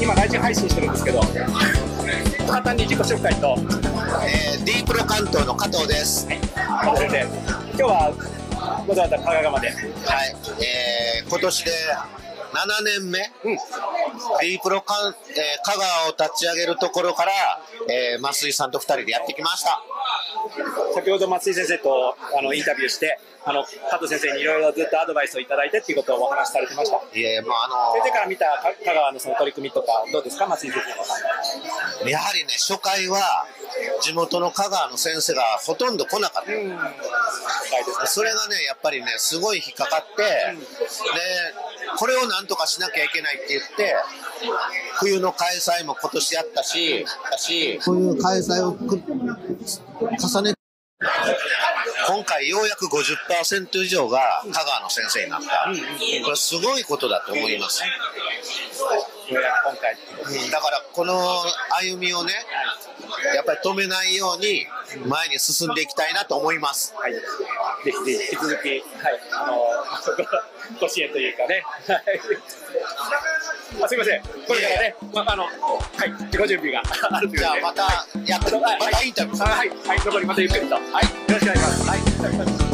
今ラジオ配信してるんですけど簡単に自己紹介と、えー、ディープロ関東の加藤です。はい、加藤先生今日はわざわざ香川まで？はい、えー、今年で7年目、うんディープロ関、えー、香川を立ち上げるところから、えー、増井さんと2人でやってきました。先ほど松井先生とあのインタビューしてあの加藤先生にいろいろずっとアドバイスをいただいてっていうことをお話しされてました。いえ、まああ先生から見たか香川のその取り組みとかどうですか松井先生のやはりね、初回は地元の香川の先生がほとんど来なかった。うん。それがね、やっぱりね、すごい引っかかって、で、これをなんとかしなきゃいけないって言って、冬の開催も今年やったし、だし、こういう開催をく重ね今回ようやく50%以上が香川の先生になった。これすごいことだと思います。だからこの歩みをね、やっぱり止めないように前に進んでいきたいなと思います。はい、ぜひぜひ引き続き、はい、あのご ご支援というかね、はい、あすみません、これからね、まあ、あの、はい、ご準備があるというので、じゃあまたやって、またインタビュー。はい、はい、残りまたゆっくりと、はい、よろしくお願いします。はい